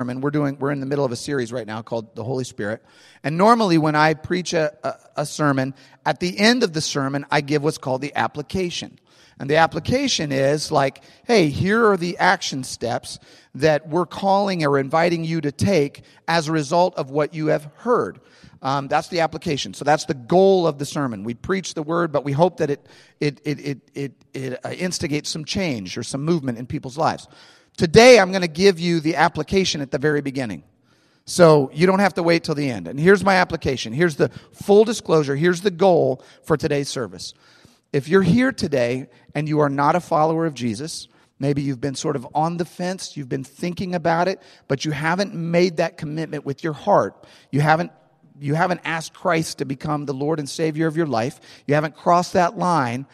sermon. We're doing we're in the middle of a series right now called the Holy Spirit. And normally when I preach a, a, a, sermon, at the end of the sermon, I give what's called the application. And the application is like, hey, here are the action steps that we're calling or inviting you to take as a result of what you have heard. Um, that's the application. So that's the goal of the sermon. We preach the word, but we hope that it it it it it, it uh, instigates some change or some movement in people's lives. Today, I'm going to give you the application at the very beginning. So you don't have to wait till the end. And here's my application. Here's the full disclosure. Here's the goal for today's service. If you're here today and you are not a follower of Jesus, maybe you've been sort of on the fence, you've been thinking about it, but you haven't made that commitment with your heart. You haven't you haven't asked Christ to become the Lord and Savior of your life. You haven't crossed that line.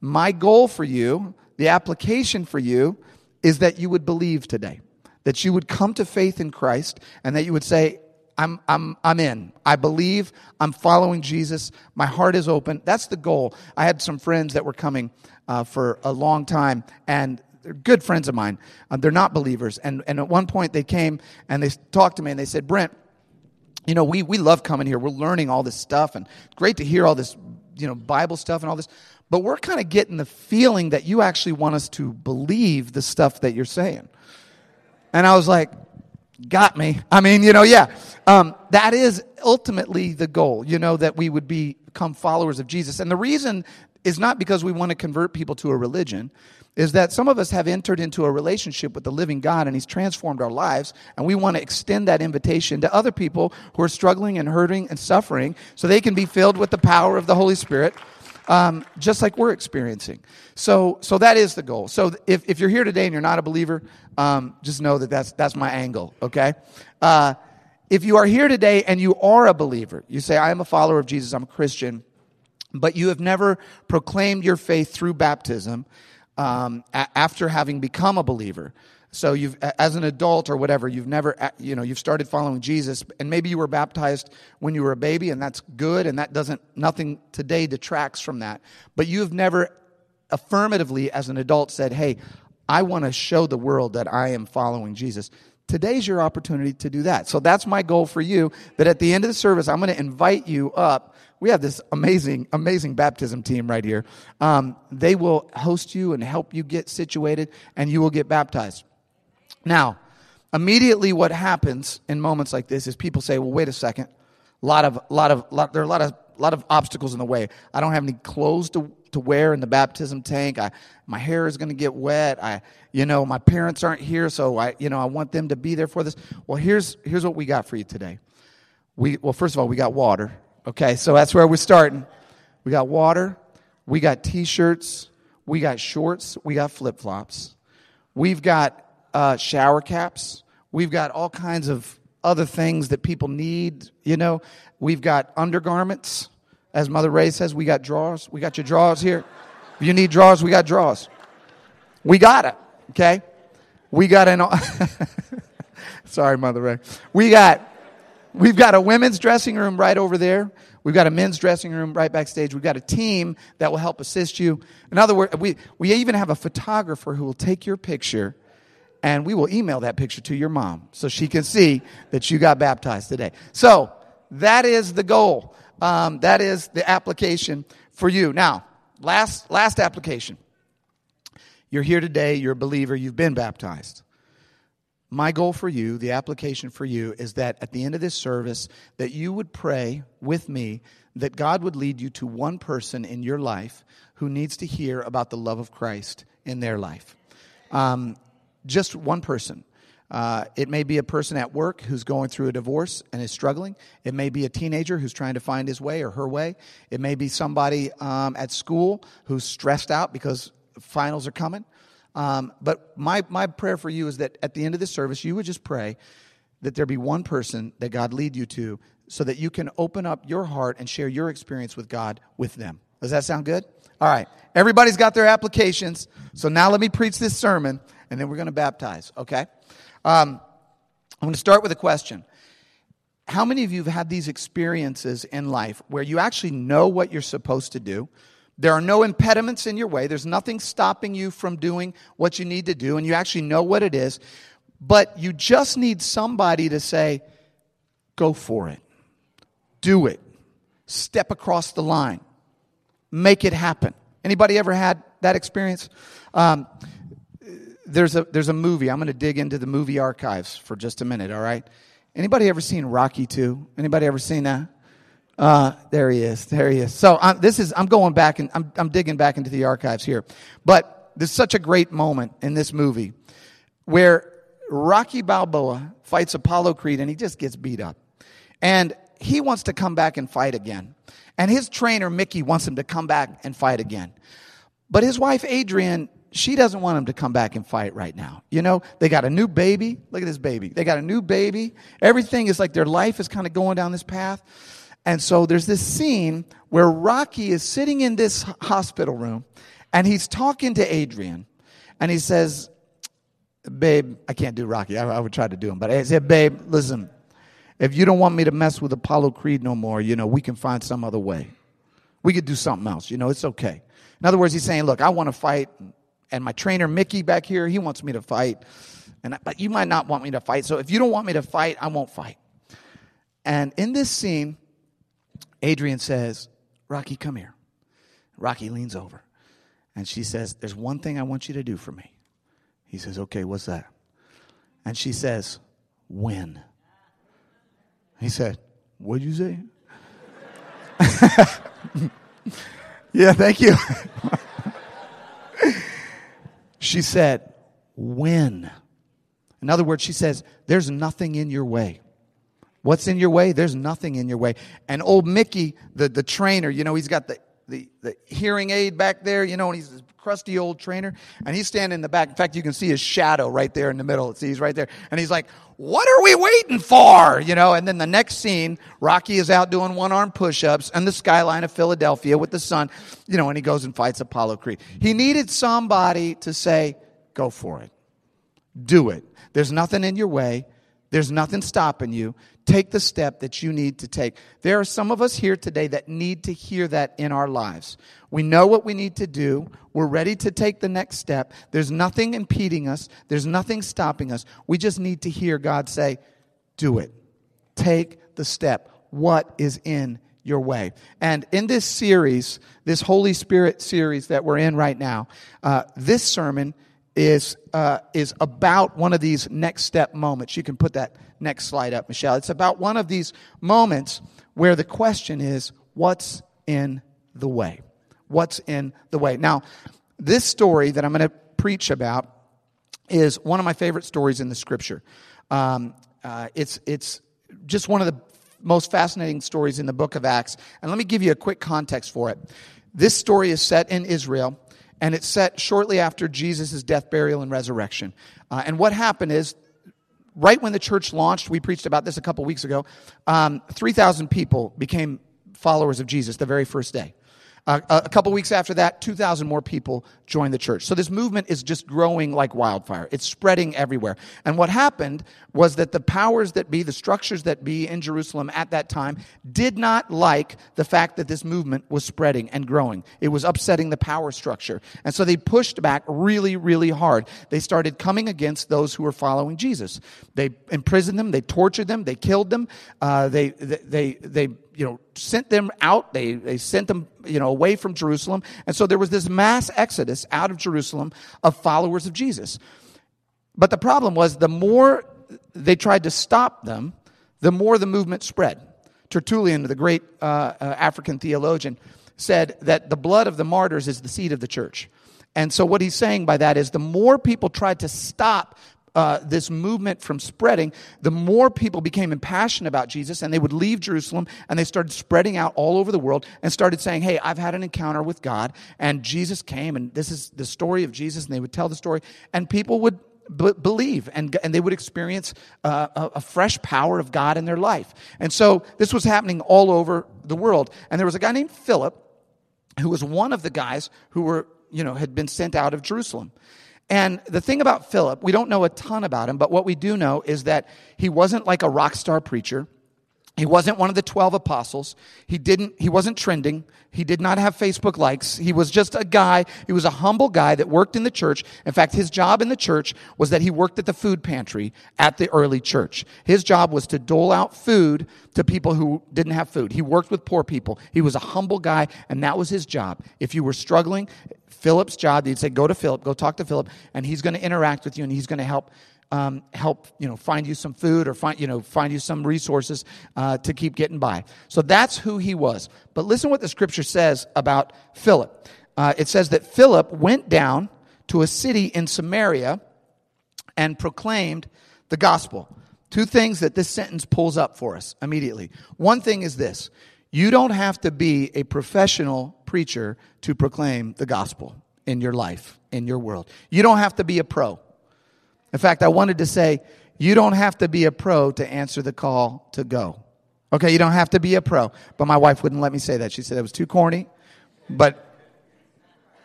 My goal for you, the application for you is that you would believe today, that you would come to faith in Christ, and that you would say, I'm, I'm, I'm in. I believe. I'm following Jesus. My heart is open. That's the goal. I had some friends that were coming uh, for a long time, and they're good friends of mine. Um, they're not believers. And, and at one point, they came and they talked to me and they said, Brent, you know, we, we love coming here. We're learning all this stuff, and great to hear all this, you know, Bible stuff and all this but we're kind of getting the feeling that you actually want us to believe the stuff that you're saying. And I was like, got me. I mean, you know, yeah. Um, that is ultimately the goal, you know, that we would be, become followers of Jesus. And the reason is not because we want to convert people to a religion, is that some of us have entered into a relationship with the living God and He's transformed our lives, and we want to extend that invitation to other people who are struggling and hurting and suffering so they can be filled with the power of the Holy Spirit um, just like we're experiencing. So, so that is the goal. So if, if you're here today and you're not a believer, um, just know that that's, that's my angle, okay? Uh, if you are here today and you are a believer, you say, I am a follower of Jesus, I'm a Christian, but you have never proclaimed your faith through baptism um, a- after having become a believer, so you've, as an adult or whatever, you've never, you know, you've started following Jesus, and maybe you were baptized when you were a baby, and that's good, and that doesn't, nothing today detracts from that. But you've never affirmatively, as an adult, said, hey, I want to show the world that I am following Jesus. Today's your opportunity to do that. So that's my goal for you, that at the end of the service, I'm going to invite you up. We have this amazing, amazing baptism team right here. Um, they will host you and help you get situated, and you will get baptized. Now, immediately what happens in moments like this is people say, well, wait a second. A lot of, lot of, lot, there are a lot of, lot of obstacles in the way. I don't have any clothes to, to wear in the baptism tank. I, my hair is going to get wet. I, you know, my parents aren't here, so I, you know, I want them to be there for this. Well, here's, here's what we got for you today. We, well, first of all, we got water. Okay, so that's where we're starting. We got water. We got t-shirts. We got shorts. We got flip-flops. We've got uh, shower caps. We've got all kinds of other things that people need. You know, we've got undergarments. As Mother Ray says, we got drawers. We got your drawers here. If you need drawers, we got drawers. We got it. Okay. We got an. Sorry, Mother Ray. We got. We've got a women's dressing room right over there. We've got a men's dressing room right backstage. We've got a team that will help assist you. In other words, we, we even have a photographer who will take your picture and we will email that picture to your mom so she can see that you got baptized today. So that is the goal. Um, that is the application for you. Now, last last application. You're here today. You're a believer. You've been baptized. My goal for you, the application for you, is that at the end of this service, that you would pray with me that God would lead you to one person in your life who needs to hear about the love of Christ in their life. Um, just one person. Uh, it may be a person at work who's going through a divorce and is struggling. It may be a teenager who's trying to find his way or her way. It may be somebody um, at school who's stressed out because finals are coming. Um, but my, my prayer for you is that at the end of this service, you would just pray that there be one person that God lead you to so that you can open up your heart and share your experience with God with them. Does that sound good? All right. Everybody's got their applications. So now let me preach this sermon and then we're going to baptize, okay? Um, I'm going to start with a question. How many of you have had these experiences in life where you actually know what you're supposed to do? There are no impediments in your way. There's nothing stopping you from doing what you need to do, and you actually know what it is. But you just need somebody to say, go for it. Do it. Step across the line. Make it happen. Anybody ever had that experience? Um, there's a there's a movie. I'm going to dig into the movie archives for just a minute. All right. Anybody ever seen Rocky Two? Anybody ever seen that? Uh, there he is. There he is. So uh, this is I'm going back and I'm I'm digging back into the archives here. But there's such a great moment in this movie where Rocky Balboa fights Apollo Creed and he just gets beat up. And he wants to come back and fight again. And his trainer, Mickey, wants him to come back and fight again. But his wife, Adrian, she doesn't want him to come back and fight right now. You know, they got a new baby. Look at this baby. They got a new baby. Everything is like their life is kind of going down this path. And so there's this scene where Rocky is sitting in this hospital room and he's talking to Adrian and he says, Babe, I can't do Rocky. I, I would try to do him, but I said, Babe, listen, if you don't want me to mess with Apollo Creed no more, you know, we can find some other way. We could do something else. You know, it's okay. In other words, he's saying, Look, I want to fight and my trainer Mickey back here, he wants me to fight, and but you might not want me to fight. So if you don't want me to fight, I won't fight. And in this scene, Adrian says, "Rocky, come here." Rocky leans over, and she says, "There's one thing I want you to do for me." He says, "Okay, what's that?" And she says, "Win." He said, "What'd you say?" yeah, thank you. She said, When? In other words, she says, There's nothing in your way. What's in your way? There's nothing in your way. And old Mickey, the, the trainer, you know, he's got the, the, the hearing aid back there, you know, and he's crusty old trainer, and he's standing in the back. In fact, you can see his shadow right there in the middle. See, he's right there. And he's like, what are we waiting for? You know, and then the next scene, Rocky is out doing one arm push ups and the skyline of Philadelphia with the sun, you know, and he goes and fights Apollo Creed. He needed somebody to say, go for it. Do it. There's nothing in your way. There's nothing stopping you. Take the step that you need to take. There are some of us here today that need to hear that in our lives. We know what we need to do. We're ready to take the next step. There's nothing impeding us. There's nothing stopping us. We just need to hear God say, do it. Take the step. What is in your way? And in this series, this Holy Spirit series that we're in right now, uh, this sermon is, uh, is about one of these next step moments. You can put that next slide up, Michelle. It's about one of these moments where the question is, what's in the way? What's in the way? Now, this story that I'm going to preach about is one of my favorite stories in the scripture. Um, uh, it's, it's just one of the most fascinating stories in the book of Acts. And let me give you a quick context for it. This story is set in Israel and it's set shortly after Jesus' death, burial, and resurrection. Uh, and what happened is, right when the church launched, we preached about this a couple weeks ago, um, 3,000 people became followers of Jesus the very first day. Uh, a couple weeks after that, 2,000 more people joined the church. So this movement is just growing like wildfire. It's spreading everywhere. And what happened was that the powers that be, the structures that be in Jerusalem at that time, did not like the fact that this movement was spreading and growing. It was upsetting the power structure. And so they pushed back really, really hard. They started coming against those who were following Jesus. They imprisoned them, they tortured them, they killed them, uh, they, they, they, they you know, sent them out. They, they sent them, you know, away from Jerusalem. And so there was this mass exodus out of Jerusalem of followers of Jesus. But the problem was the more they tried to stop them, the more the movement spread. Tertullian, the great uh, uh, African theologian, said that the blood of the martyrs is the seed of the church. And so, what he's saying by that is the more people tried to stop uh, this movement from spreading, the more people became impassioned about Jesus and they would leave Jerusalem and they started spreading out all over the world and started saying, Hey, I've had an encounter with God and Jesus came and this is the story of Jesus. And they would tell the story and people would b- believe and, and they would experience uh, a, a fresh power of God in their life. And so this was happening all over the world. And there was a guy named Philip who was one of the guys who were, you know, had been sent out of Jerusalem. And the thing about Philip, we don't know a ton about him, but what we do know is that he wasn't like a rock star preacher. He wasn't one of the 12 apostles. He didn't, he wasn't trending. He did not have Facebook likes. He was just a guy. He was a humble guy that worked in the church. In fact, his job in the church was that he worked at the food pantry at the early church. His job was to dole out food to people who didn't have food. He worked with poor people. He was a humble guy, and that was his job. If you were struggling, Philip's job, he'd say, go to Philip, go talk to Philip, and he's going to interact with you and he's going to help um, help you know find you some food or find you know find you some resources uh, to keep getting by. So that's who he was. But listen what the scripture says about Philip. Uh, it says that Philip went down to a city in Samaria and proclaimed the gospel. Two things that this sentence pulls up for us immediately. One thing is this you don't have to be a professional preacher to proclaim the gospel in your life, in your world. You don't have to be a pro. In fact, I wanted to say, you don't have to be a pro to answer the call to go. Okay, you don't have to be a pro. But my wife wouldn't let me say that. She said it was too corny, but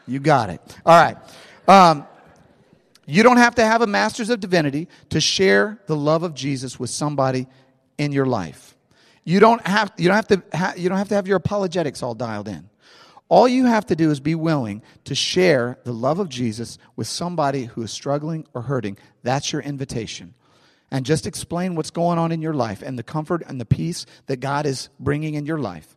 you got it. All right. Um, you don't have to have a master's of divinity to share the love of Jesus with somebody in your life. You don't have, you don't have to, ha, you don't have to have your apologetics all dialed in. All you have to do is be willing to share the love of Jesus with somebody who is struggling or hurting. That's your invitation. And just explain what's going on in your life and the comfort and the peace that God is bringing in your life.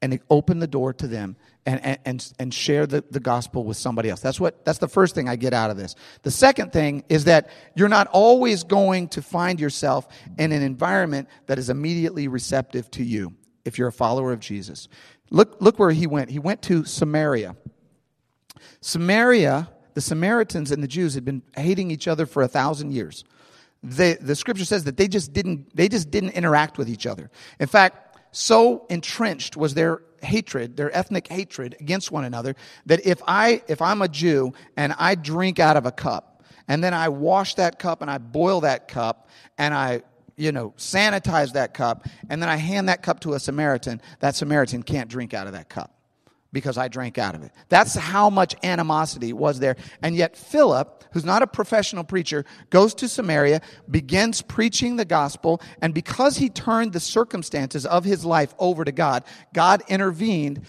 And open the door to them and, and, and share the, the gospel with somebody else. That's what, that's the first thing I get out of this. The second thing is that you're not always going to find yourself in an environment that is immediately receptive to you if you're a follower of Jesus. Look, look where he went. He went to Samaria. Samaria, the Samaritans and the Jews had been hating each other for a thousand years. They, the scripture says that they just didn't they just didn't interact with each other. In fact, so entrenched was their hatred, their ethnic hatred against one another, that if I if I'm a Jew and I drink out of a cup, and then I wash that cup and I boil that cup and I you know, sanitize that cup, and then I hand that cup to a Samaritan, that Samaritan can't drink out of that cup because I drank out of it. That's how much animosity was there. And yet, Philip, who's not a professional preacher, goes to Samaria, begins preaching the gospel, and because he turned the circumstances of his life over to God, God intervened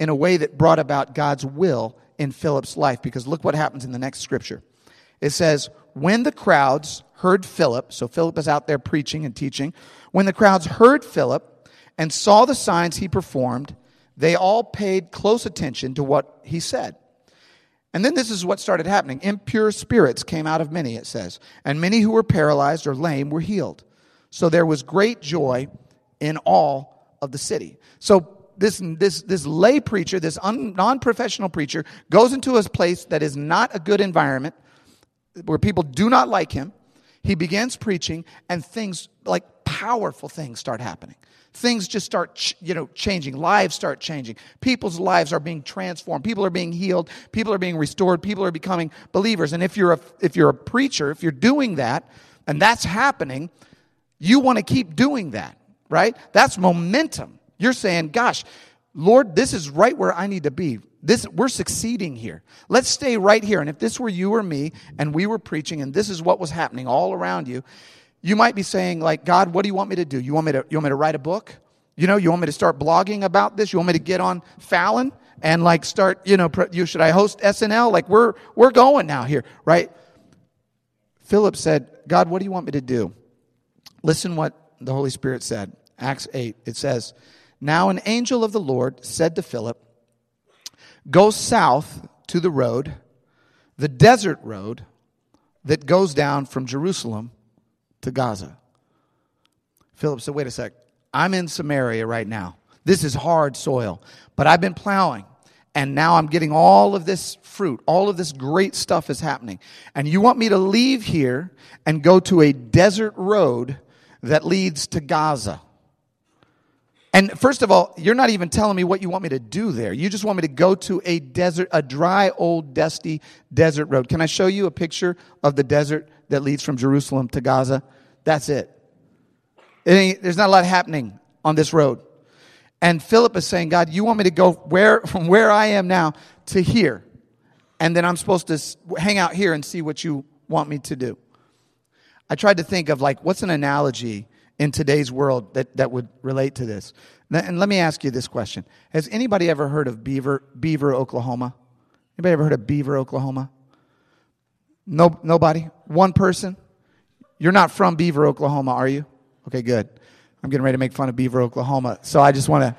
in a way that brought about God's will in Philip's life. Because look what happens in the next scripture. It says, When the crowds heard Philip, so Philip is out there preaching and teaching. When the crowds heard Philip and saw the signs he performed, they all paid close attention to what he said. And then this is what started happening. Impure spirits came out of many, it says, and many who were paralyzed or lame were healed. So there was great joy in all of the city. So this, this, this lay preacher, this non professional preacher, goes into a place that is not a good environment, where people do not like him. He begins preaching, and things like powerful things start happening. Things just start, you know, changing. Lives start changing. People's lives are being transformed. People are being healed. People are being restored. People are becoming believers. And if you're a, if you're a preacher, if you're doing that, and that's happening, you want to keep doing that, right? That's momentum. You're saying, gosh, Lord, this is right where I need to be. This, we're succeeding here. Let's stay right here. And if this were you or me and we were preaching and this is what was happening all around you, you might be saying, like, God, what do you want me to do? You want me to, you want me to write a book? You know, you want me to start blogging about this? You want me to get on Fallon and like start, you know, you, should I host SNL? Like we're, we're going now here, right? Philip said, God, what do you want me to do? Listen what the Holy Spirit said. Acts 8, it says, Now an angel of the Lord said to Philip, Go south to the road, the desert road that goes down from Jerusalem to Gaza. Philip said, Wait a sec. I'm in Samaria right now. This is hard soil, but I've been plowing. And now I'm getting all of this fruit. All of this great stuff is happening. And you want me to leave here and go to a desert road that leads to Gaza. And first of all, you're not even telling me what you want me to do there. You just want me to go to a desert, a dry, old, dusty desert road. Can I show you a picture of the desert that leads from Jerusalem to Gaza? That's it. it there's not a lot happening on this road. And Philip is saying, God, you want me to go where, from where I am now to here. And then I'm supposed to hang out here and see what you want me to do. I tried to think of like, what's an analogy in today's world that, that would relate to this. And let me ask you this question. Has anybody ever heard of Beaver, Beaver, Oklahoma? Anybody ever heard of Beaver, Oklahoma? No, nobody? One person? You're not from Beaver, Oklahoma, are you? Okay, good. I'm getting ready to make fun of Beaver, Oklahoma. So I just want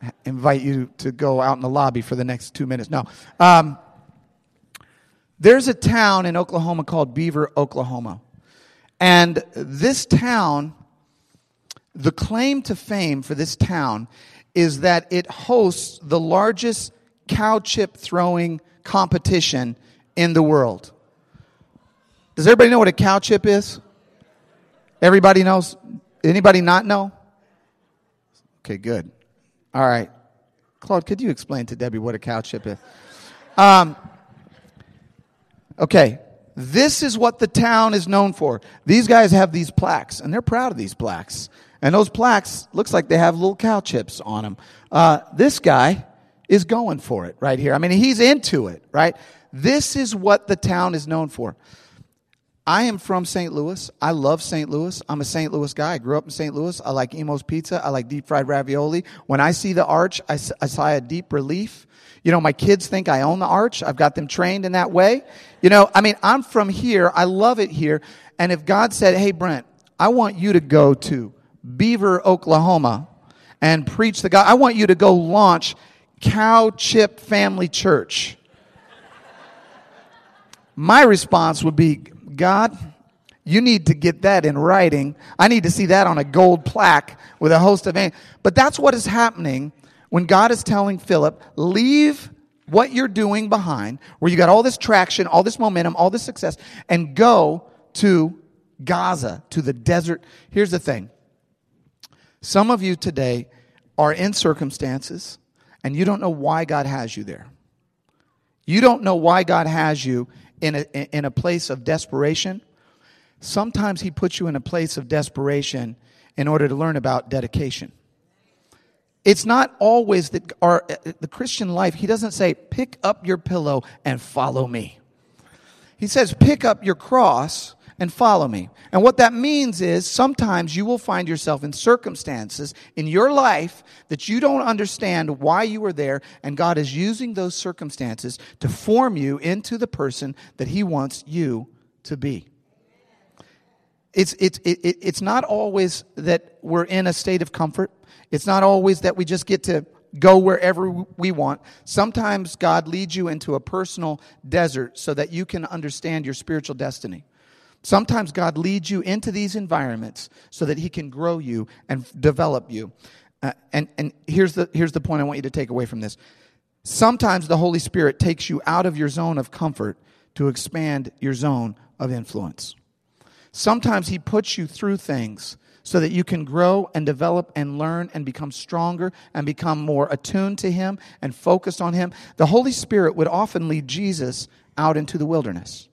to invite you to go out in the lobby for the next two minutes. No. Um, there's a town in Oklahoma called Beaver, Oklahoma. And this town, the claim to fame for this town is that it hosts the largest cow chip throwing competition in the world. Does everybody know what a cow chip is? Everybody knows? Anybody not know? Okay, good. All right. Claude, could you explain to Debbie what a cow chip is? Um, Okay, this is what the town is known for. These guys have these plaques, and they're proud of these plaques. And those plaques looks like they have little cow chips on them. Uh, this guy is going for it right here. I mean, he's into it, right? This is what the town is known for. I am from St. Louis. I love St. Louis. I'm a St. Louis guy. I grew up in St. Louis. I like Imo's Pizza. I like deep fried ravioli. When I see the arch, I, I sigh a deep relief. You know, my kids think I own the arch. I've got them trained in that way. You know, I mean, I'm from here. I love it here. And if God said, Hey, Brent, I want you to go to Beaver, Oklahoma and preach the God, I want you to go launch Cow Chip Family Church. My response would be, God, you need to get that in writing. I need to see that on a gold plaque with a host of angels. But that's what is happening when God is telling Philip, leave what you're doing behind, where you got all this traction, all this momentum, all this success, and go to Gaza, to the desert. Here's the thing. Some of you today are in circumstances and you don't know why God has you there. You don't know why God has you in a, in a place of desperation. Sometimes He puts you in a place of desperation in order to learn about dedication. It's not always that our, the Christian life, he doesn't say, pick up your pillow and follow me. He says, pick up your cross and follow me. And what that means is sometimes you will find yourself in circumstances in your life that you don't understand why you were there, and God is using those circumstances to form you into the person that He wants you to be. It's, it's, it, it's not always that we're in a state of comfort. It's not always that we just get to go wherever we want. Sometimes God leads you into a personal desert so that you can understand your spiritual destiny. Sometimes God leads you into these environments so that He can grow you and develop you. Uh, and and here's, the, here's the point I want you to take away from this. Sometimes the Holy Spirit takes you out of your zone of comfort to expand your zone of influence. Sometimes He puts you through things so that you can grow and develop and learn and become stronger and become more attuned to Him and focused on Him. The Holy Spirit would often lead Jesus out into the wilderness.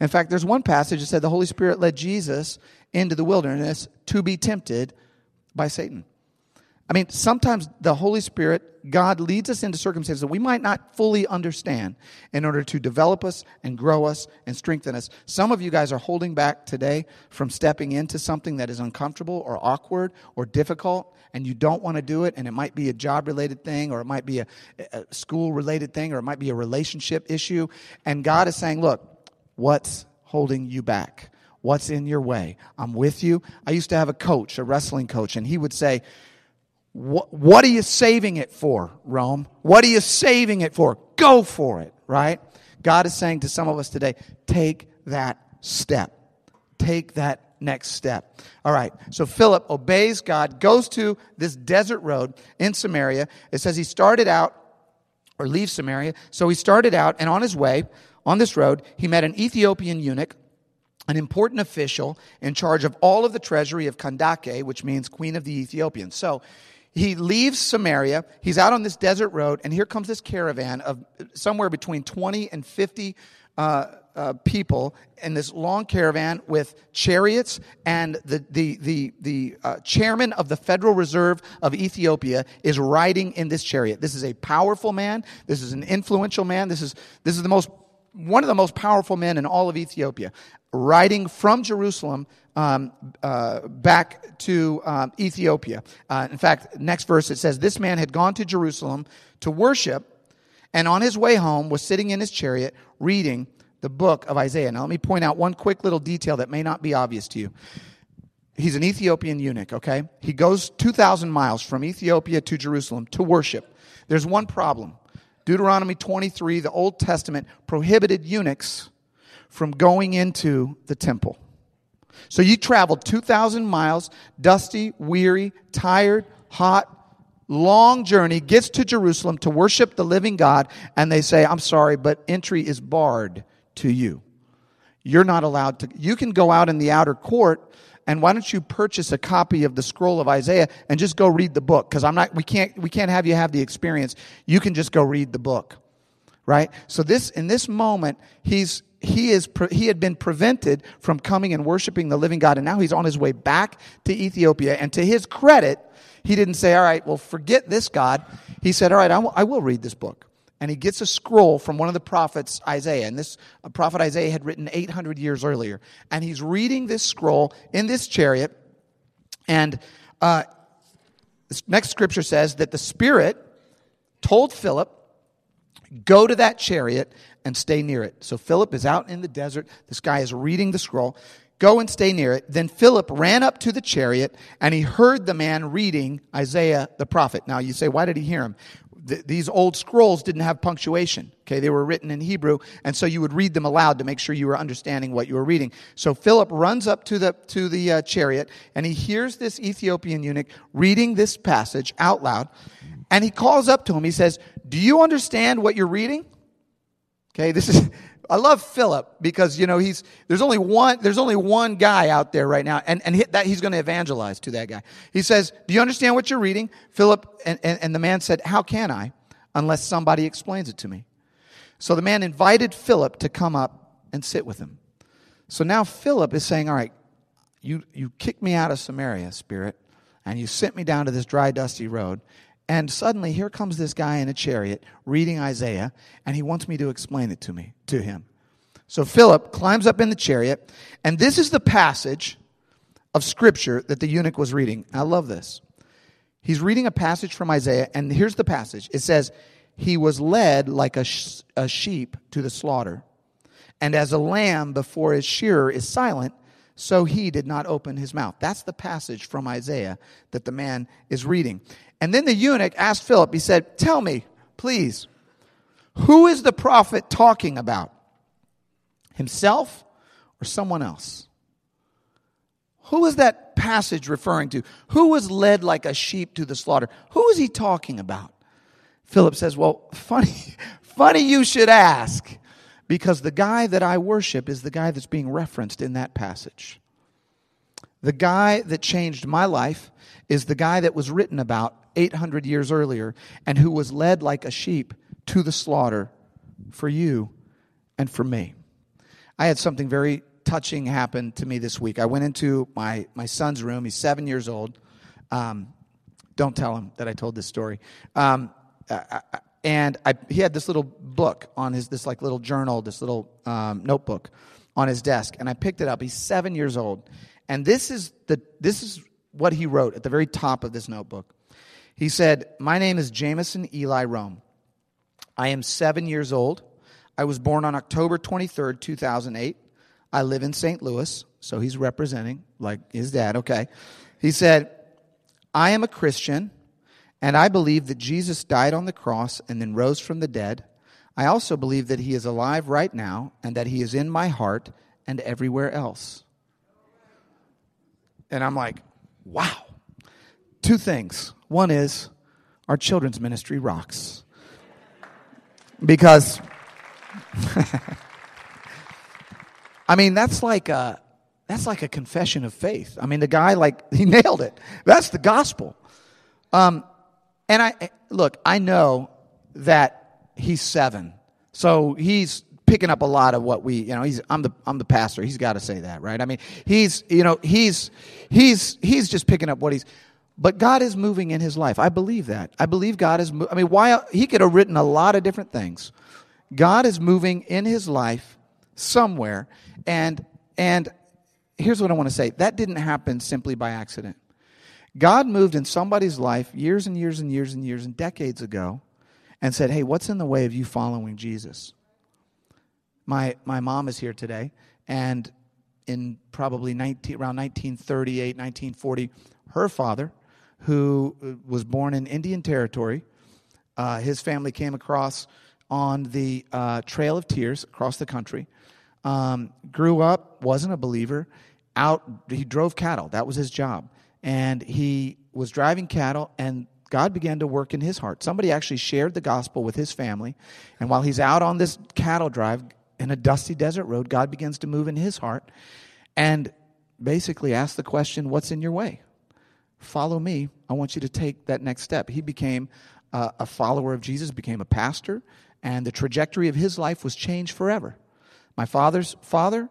In fact, there's one passage that said the Holy Spirit led Jesus into the wilderness to be tempted by Satan. I mean, sometimes the Holy Spirit, God leads us into circumstances that we might not fully understand in order to develop us and grow us and strengthen us. Some of you guys are holding back today from stepping into something that is uncomfortable or awkward or difficult, and you don't want to do it, and it might be a job related thing, or it might be a, a school related thing, or it might be a relationship issue. And God is saying, look, what's holding you back? What's in your way? I'm with you. I used to have a coach, a wrestling coach, and he would say, what, are you saving it for, Rome? What are you saving it for? Go for it, right? God is saying to some of us today, take that step. Take that next step. All right. So Philip obeys God, goes to this desert road in Samaria. It says he started out or leaves Samaria. So he started out and on his way on this road, he met an Ethiopian eunuch, an important official in charge of all of the treasury of Kandake, which means queen of the Ethiopians. So he leaves Samaria. He's out on this desert road, and here comes this caravan of somewhere between 20 and 50 uh, uh, people in this long caravan with chariots, and the, the, the, the uh, chairman of the Federal Reserve of Ethiopia is riding in this chariot. This is a powerful man. This is an influential man. This is, this is the most, one of the most powerful men in all of Ethiopia, riding from Jerusalem um, uh, back to um, Ethiopia. Uh, in fact, next verse it says, This man had gone to Jerusalem to worship, and on his way home was sitting in his chariot reading the book of Isaiah. Now, let me point out one quick little detail that may not be obvious to you. He's an Ethiopian eunuch, okay? He goes 2,000 miles from Ethiopia to Jerusalem to worship. There's one problem. Deuteronomy 23, the Old Testament, prohibited eunuchs from going into the temple. So you traveled 2,000 miles, dusty, weary, tired, hot, long journey, gets to Jerusalem to worship the living God, and they say, I'm sorry, but entry is barred to you. You're not allowed to, you can go out in the outer court, and why don't you purchase a copy of the scroll of Isaiah and just go read the book? Because I'm not, we can't, we can't have you have the experience. You can just go read the book. Right? So this, in this moment, he's, he is he had been prevented from coming and worshiping the living God and now he's on his way back to Ethiopia and to his credit he didn't say all right well forget this God he said all right I, will read this book and he gets a scroll from one of the prophets Isaiah and this prophet Isaiah had written 800 years earlier and he's reading this scroll in this chariot and uh, this next scripture says that the spirit told Philip go to that chariot and stay near it. So Philip is out in the desert. This guy is reading the scroll. Go and stay near it. Then Philip ran up to the chariot and he heard the man reading Isaiah the prophet. Now you say, why did he hear him? Th- these old scrolls didn't have punctuation. Okay, they were written in Hebrew, and so you would read them aloud to make sure you were understanding what you were reading. So Philip runs up to the to the uh, chariot, and he hears this Ethiopian eunuch reading this passage out loud, and he calls up to him. He says, "Do you understand what you're reading?" Okay, this is I love Philip because you know he's there's only one there's only one guy out there right now, and and he, that he's going to evangelize to that guy. He says, "Do you understand what you're reading?" Philip and, and, and the man said, "How can I, unless somebody explains it to me?" So the man invited Philip to come up and sit with him. So now Philip is saying, "All right, you you kicked me out of Samaria, Spirit, and you sent me down to this dry, dusty road, and suddenly here comes this guy in a chariot reading Isaiah, and he wants me to explain it to me, to him. So Philip climbs up in the chariot, and this is the passage of scripture that the eunuch was reading. I love this. He's reading a passage from Isaiah, and here's the passage. It says, He was led like a, sh- a sheep to the slaughter, and as a lamb before his shearer is silent, so he did not open his mouth. That's the passage from Isaiah that the man is reading. And then the eunuch asked Philip, he said, Tell me, please, who is the prophet talking about? Himself or someone else? Who is that passage referring to? Who was led like a sheep to the slaughter? Who is he talking about? Philip says, Well, funny, funny you should ask, because the guy that I worship is the guy that's being referenced in that passage. The guy that changed my life is the guy that was written about 800 years earlier and who was led like a sheep to the slaughter for you and for me. I had something very touching happen to me this week. I went into my, my son's room. He's seven years old. Um, don't tell him that I told this story. Um, and I, he had this little book on his, this like little journal, this little um, notebook on his desk. And I picked it up. He's seven years old. And this is, the, this is what he wrote at the very top of this notebook. He said, My name is Jameson Eli Rome. I am seven years old. I was born on October 23rd, 2008. I live in St. Louis, so he's representing like his dad, okay. He said, I am a Christian, and I believe that Jesus died on the cross and then rose from the dead. I also believe that he is alive right now and that he is in my heart and everywhere else. And I'm like, wow. Two things. One is our children's ministry rocks. Because, I mean, that's like a, that's like a confession of faith. I mean, the guy, like, he nailed it. That's the gospel. Um, and I, look, I know that he's seven. So he's picking up a lot of what we, you know, he's, I'm the, I'm the pastor. He's got to say that, right? I mean, he's, you know, he's, he's, he's just picking up what he's, but God is moving in his life. I believe that. I believe God is, I mean, why, he could have written a lot of different things. God is moving in his life somewhere. And, and here's what I want to say that didn't happen simply by accident. God moved in somebody's life years and years and years and years and decades ago and said, Hey, what's in the way of you following Jesus? My, my mom is here today, and in probably 19, around 1938, 1940, her father, who uh, was born in Indian Territory, uh, his family came across on the uh, Trail of Tears across the country. Um, grew up, wasn't a believer. Out, he drove cattle. That was his job, and he was driving cattle. And God began to work in his heart. Somebody actually shared the gospel with his family, and while he's out on this cattle drive in a dusty desert road, God begins to move in his heart, and basically asked the question, "What's in your way? Follow me. I want you to take that next step." He became uh, a follower of Jesus, became a pastor, and the trajectory of his life was changed forever. My father's father,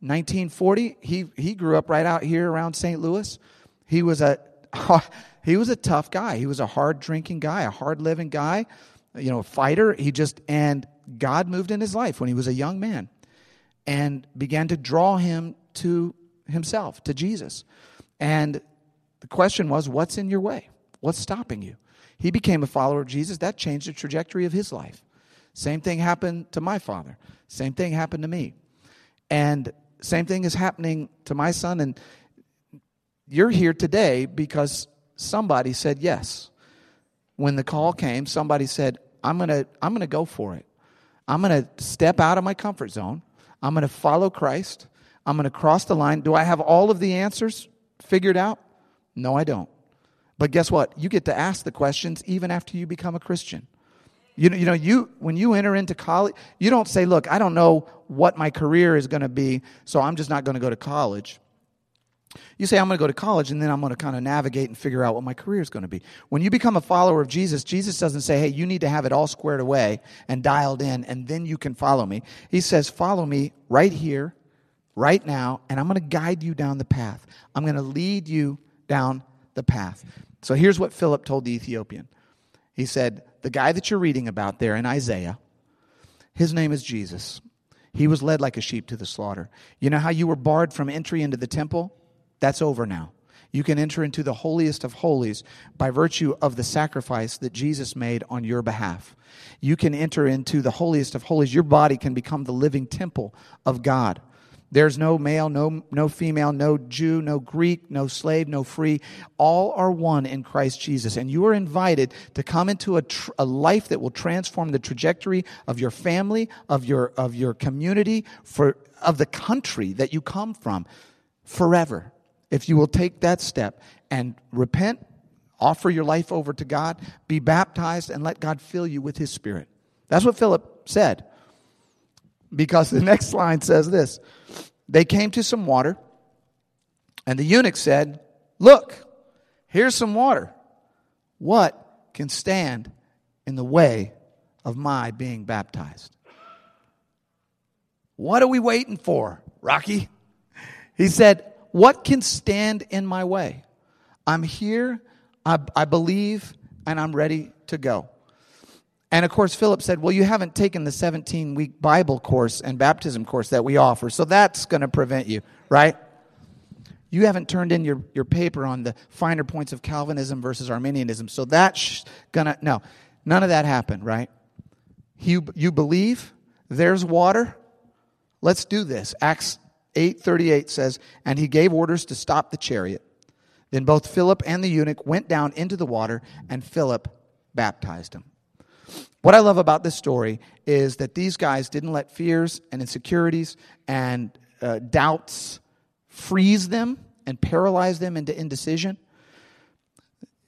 1940, he, he grew up right out here around St. Louis. He was a he was a tough guy. He was a hard drinking guy, a hard living guy, you know, a fighter. He just and God moved in his life when he was a young man and began to draw him to himself, to Jesus. And the question was, what's in your way? What's stopping you? He became a follower of Jesus. That changed the trajectory of his life. Same thing happened to my father. Same thing happened to me. And same thing is happening to my son. And you're here today because somebody said yes. When the call came, somebody said, I'm going to I'm going to go for it. I'm going to step out of my comfort zone. I'm going to follow Christ. I'm going to cross the line. Do I have all of the answers figured out? No, I don't. But guess what? You get to ask the questions even after you become a Christian. You know, you know, you when you enter into college, you don't say, "Look, I don't know what my career is going to be, so I'm just not going to go to college." You say, I'm going to go to college and then I'm going to kind of navigate and figure out what my career is going to be. When you become a follower of Jesus, Jesus doesn't say, hey, you need to have it all squared away and dialed in and then you can follow me. He says, follow me right here, right now, and I'm going to guide you down the path. I'm going to lead you down the path. So here's what Philip told the Ethiopian. He said, The guy that you're reading about there in Isaiah, his name is Jesus. He was led like a sheep to the slaughter. You know how you were barred from entry into the temple? That's over now. You can enter into the holiest of holies by virtue of the sacrifice that Jesus made on your behalf. You can enter into the holiest of holies. Your body can become the living temple of God. There's no male, no, no female, no Jew, no Greek, no slave, no free. All are one in Christ Jesus. And you are invited to come into a, tr- a life that will transform the trajectory of your family, of your, of your community, for, of the country that you come from forever. If you will take that step and repent, offer your life over to God, be baptized, and let God fill you with His Spirit. That's what Philip said. Because the next line says this They came to some water, and the eunuch said, Look, here's some water. What can stand in the way of my being baptized? What are we waiting for, Rocky? He said, What can stand in my way? I'm here, I, I believe, and I'm ready to go. And of course, Philip said, Well, you haven't taken the 17 week Bible course and baptism course that we offer, so that's going to prevent you, right? You haven't turned in your, your paper on the finer points of Calvinism versus Arminianism, so that's going to, no, none of that happened, right? You, you believe there's water? Let's do this. Acts 8:38 says, "And he gave orders to stop the chariot. Then both Philip and the eunuch went down into the water, and Philip baptized him." What I love about this story is that these guys didn't let fears and insecurities and uh, doubts freeze them and paralyze them into indecision.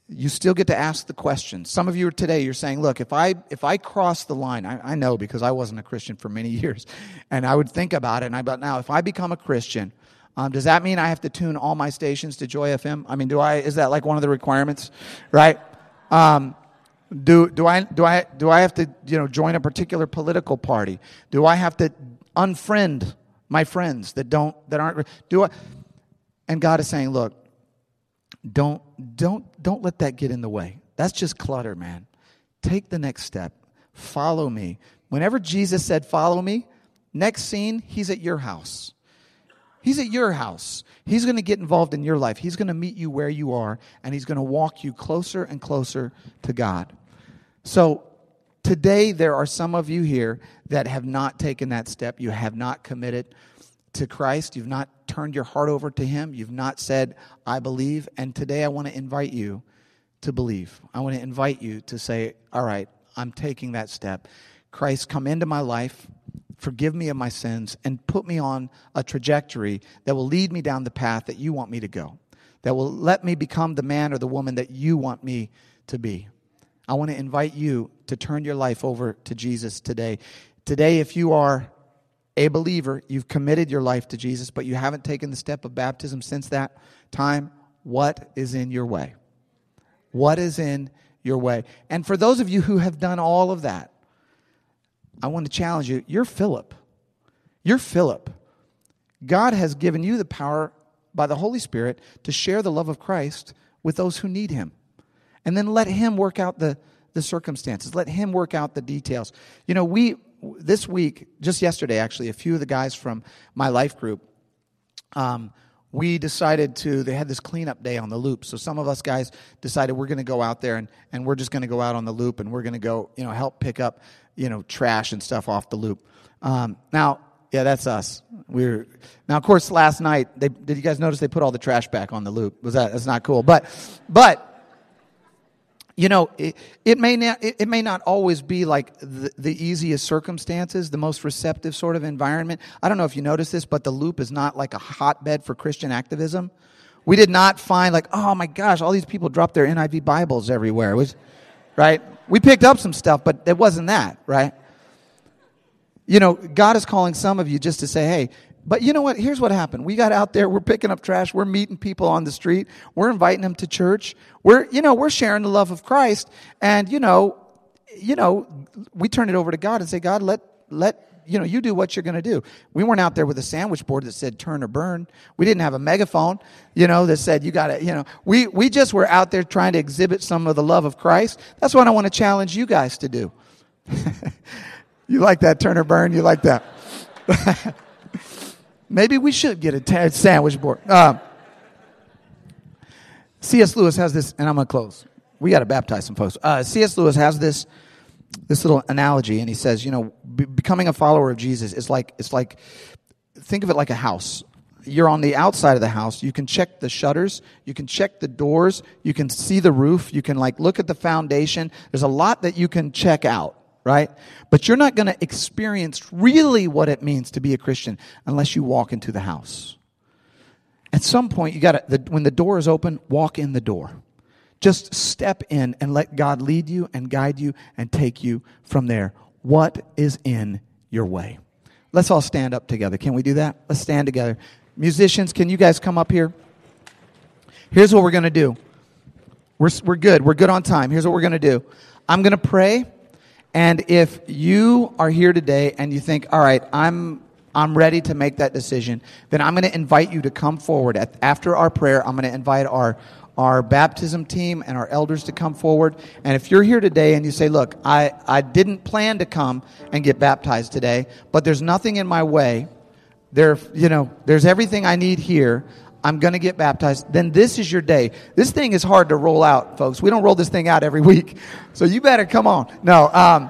You still get to ask the question. Some of you today, you're saying, look, if I, if I cross the line, I, I know because I wasn't a Christian for many years, and I would think about it, and I but now, if I become a Christian, um, does that mean I have to tune all my stations to Joy FM? I mean, do I, is that like one of the requirements? Right? Um, do, do, I, do, I, do I have to you know, join a particular political party? Do I have to unfriend my friends that, don't, that aren't? Do I? And God is saying, look, don't, don't, don't let that get in the way. That's just clutter, man. Take the next step. Follow me. Whenever Jesus said, Follow me, next scene, he's at your house. He's at your house. He's going to get involved in your life. He's going to meet you where you are, and He's going to walk you closer and closer to God. So, today, there are some of you here that have not taken that step. You have not committed to Christ. You've not turned your heart over to Him. You've not said, I believe. And today, I want to invite you to believe. I want to invite you to say, All right, I'm taking that step. Christ, come into my life forgive me of my sins, and put me on a trajectory that will lead me down the path that you want me to go, that will let me become the man or the woman that you want me to be. I want to invite you to turn your life over to Jesus today. Today, if you are a believer, you've committed your life to Jesus, but you haven't taken the step of baptism since that time, what is in your way? What is in your way? And for those of you who have done all of that, I want to challenge you. You're Philip. You're Philip. God has given you the power by the Holy Spirit to share the love of Christ with those who need Him. And then let Him work out the, the circumstances, let Him work out the details. You know, we, this week, just yesterday actually, a few of the guys from my life group, um, we decided to, they had this cleanup day on the loop. So some of us guys decided we're going to go out there and, and we're just going to go out on the loop and we're going to go, you know, help pick up you know, trash and stuff off the loop. Um, now, yeah, that's us. We're now, of course, last night. They, did you guys notice they put all the trash back on the loop? Was that that's not cool? But, but you know, it, it may not it, it, may not always be like the, the easiest circumstances, the most receptive sort of environment. I don't know if you noticed this, but the loop is not like a hotbed for Christian activism. We did not find like, oh my gosh, all these people dropped their NIV Bibles everywhere. It was right? We picked up some stuff, but it wasn't that, right? You know, God is calling some of you just to say, hey, but you know what? Here's what happened. We got out there, we're picking up trash, we're meeting people on the street, we're inviting them to church. We're, you know, we're sharing the love of Christ, and you know, you know, we turn it over to God and say, God, let let you know, you do what you're going to do. We weren't out there with a sandwich board that said turn or burn. We didn't have a megaphone, you know, that said you got to, you know, we, we just were out there trying to exhibit some of the love of Christ. That's what I want to challenge you guys to do. you like that turn or burn? You like that? Maybe we should get a t- sandwich board. Uh, C.S. Lewis has this, and I'm going to close. We got to baptize some folks. Uh, C.S. Lewis has this this little analogy, and he says, you know, be- becoming a follower of Jesus is like it's like think of it like a house. You're on the outside of the house. You can check the shutters. You can check the doors. You can see the roof. You can like look at the foundation. There's a lot that you can check out, right? But you're not going to experience really what it means to be a Christian unless you walk into the house. At some point, you got to, when the door is open, walk in the door. Just step in and let God lead you and guide you and take you from there. What is in your way? Let's all stand up together. Can we do that? Let's stand together. Musicians, can you guys come up here? Here's what we're going to do. We're, we're good. We're good on time. Here's what we're going to do. I'm going to pray. And if you are here today and you think, all right, I'm, I'm ready to make that decision, then I'm going to invite you to come forward. At, after our prayer, I'm going to invite our, our baptism team and our elders to come forward. And if you're here today and you say, look, I, I didn't plan to come and get baptized today, but there's nothing in my way. There, you know, there's everything I need here. I'm going to get baptized. Then this is your day. This thing is hard to roll out, folks. We don't roll this thing out every week. So you better come on. No, um,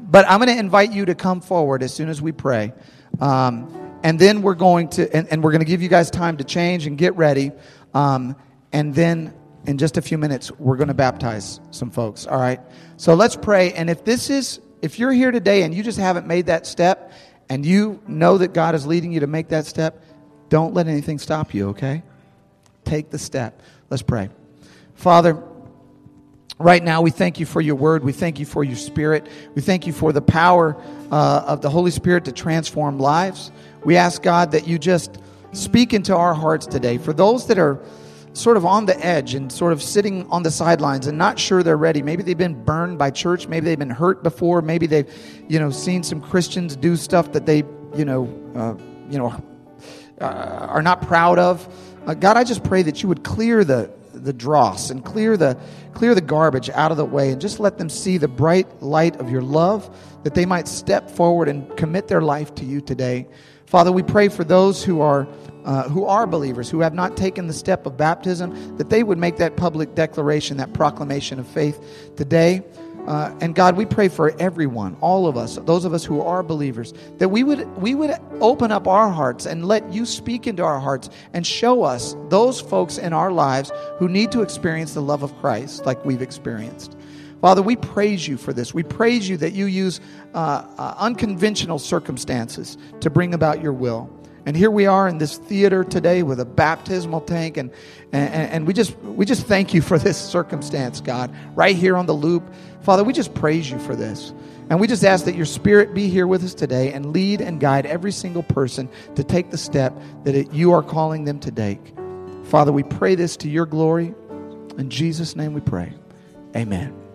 but I'm going to invite you to come forward as soon as we pray. Um, and then we're going to, and, and we're going to give you guys time to change and get ready. Um, and then in just a few minutes, we're going to baptize some folks. All right. So let's pray. And if this is, if you're here today and you just haven't made that step and you know that God is leading you to make that step, don't let anything stop you, okay? Take the step. Let's pray. Father, right now we thank you for your word. We thank you for your spirit. We thank you for the power uh, of the Holy Spirit to transform lives. We ask God that you just speak into our hearts today. For those that are sort of on the edge and sort of sitting on the sidelines and not sure they're ready. Maybe they've been burned by church. Maybe they've been hurt before. Maybe they've, you know, seen some Christians do stuff that they, you know, uh, you know, uh, are not proud of. Uh, God, I just pray that you would clear the the dross and clear the clear the garbage out of the way and just let them see the bright light of your love that they might step forward and commit their life to you today. Father, we pray for those who are uh, who are believers, who have not taken the step of baptism, that they would make that public declaration, that proclamation of faith today. Uh, and God, we pray for everyone, all of us, those of us who are believers, that we would we would open up our hearts and let you speak into our hearts and show us those folks in our lives who need to experience the love of Christ like we've experienced. Father, we praise you for this. We praise you that you use uh, uh, unconventional circumstances to bring about your will. And here we are in this theater today with a baptismal tank, and, and, and we, just, we just thank you for this circumstance, God, right here on the loop. Father, we just praise you for this. And we just ask that your spirit be here with us today and lead and guide every single person to take the step that it, you are calling them to take. Father, we pray this to your glory. In Jesus' name we pray. Amen.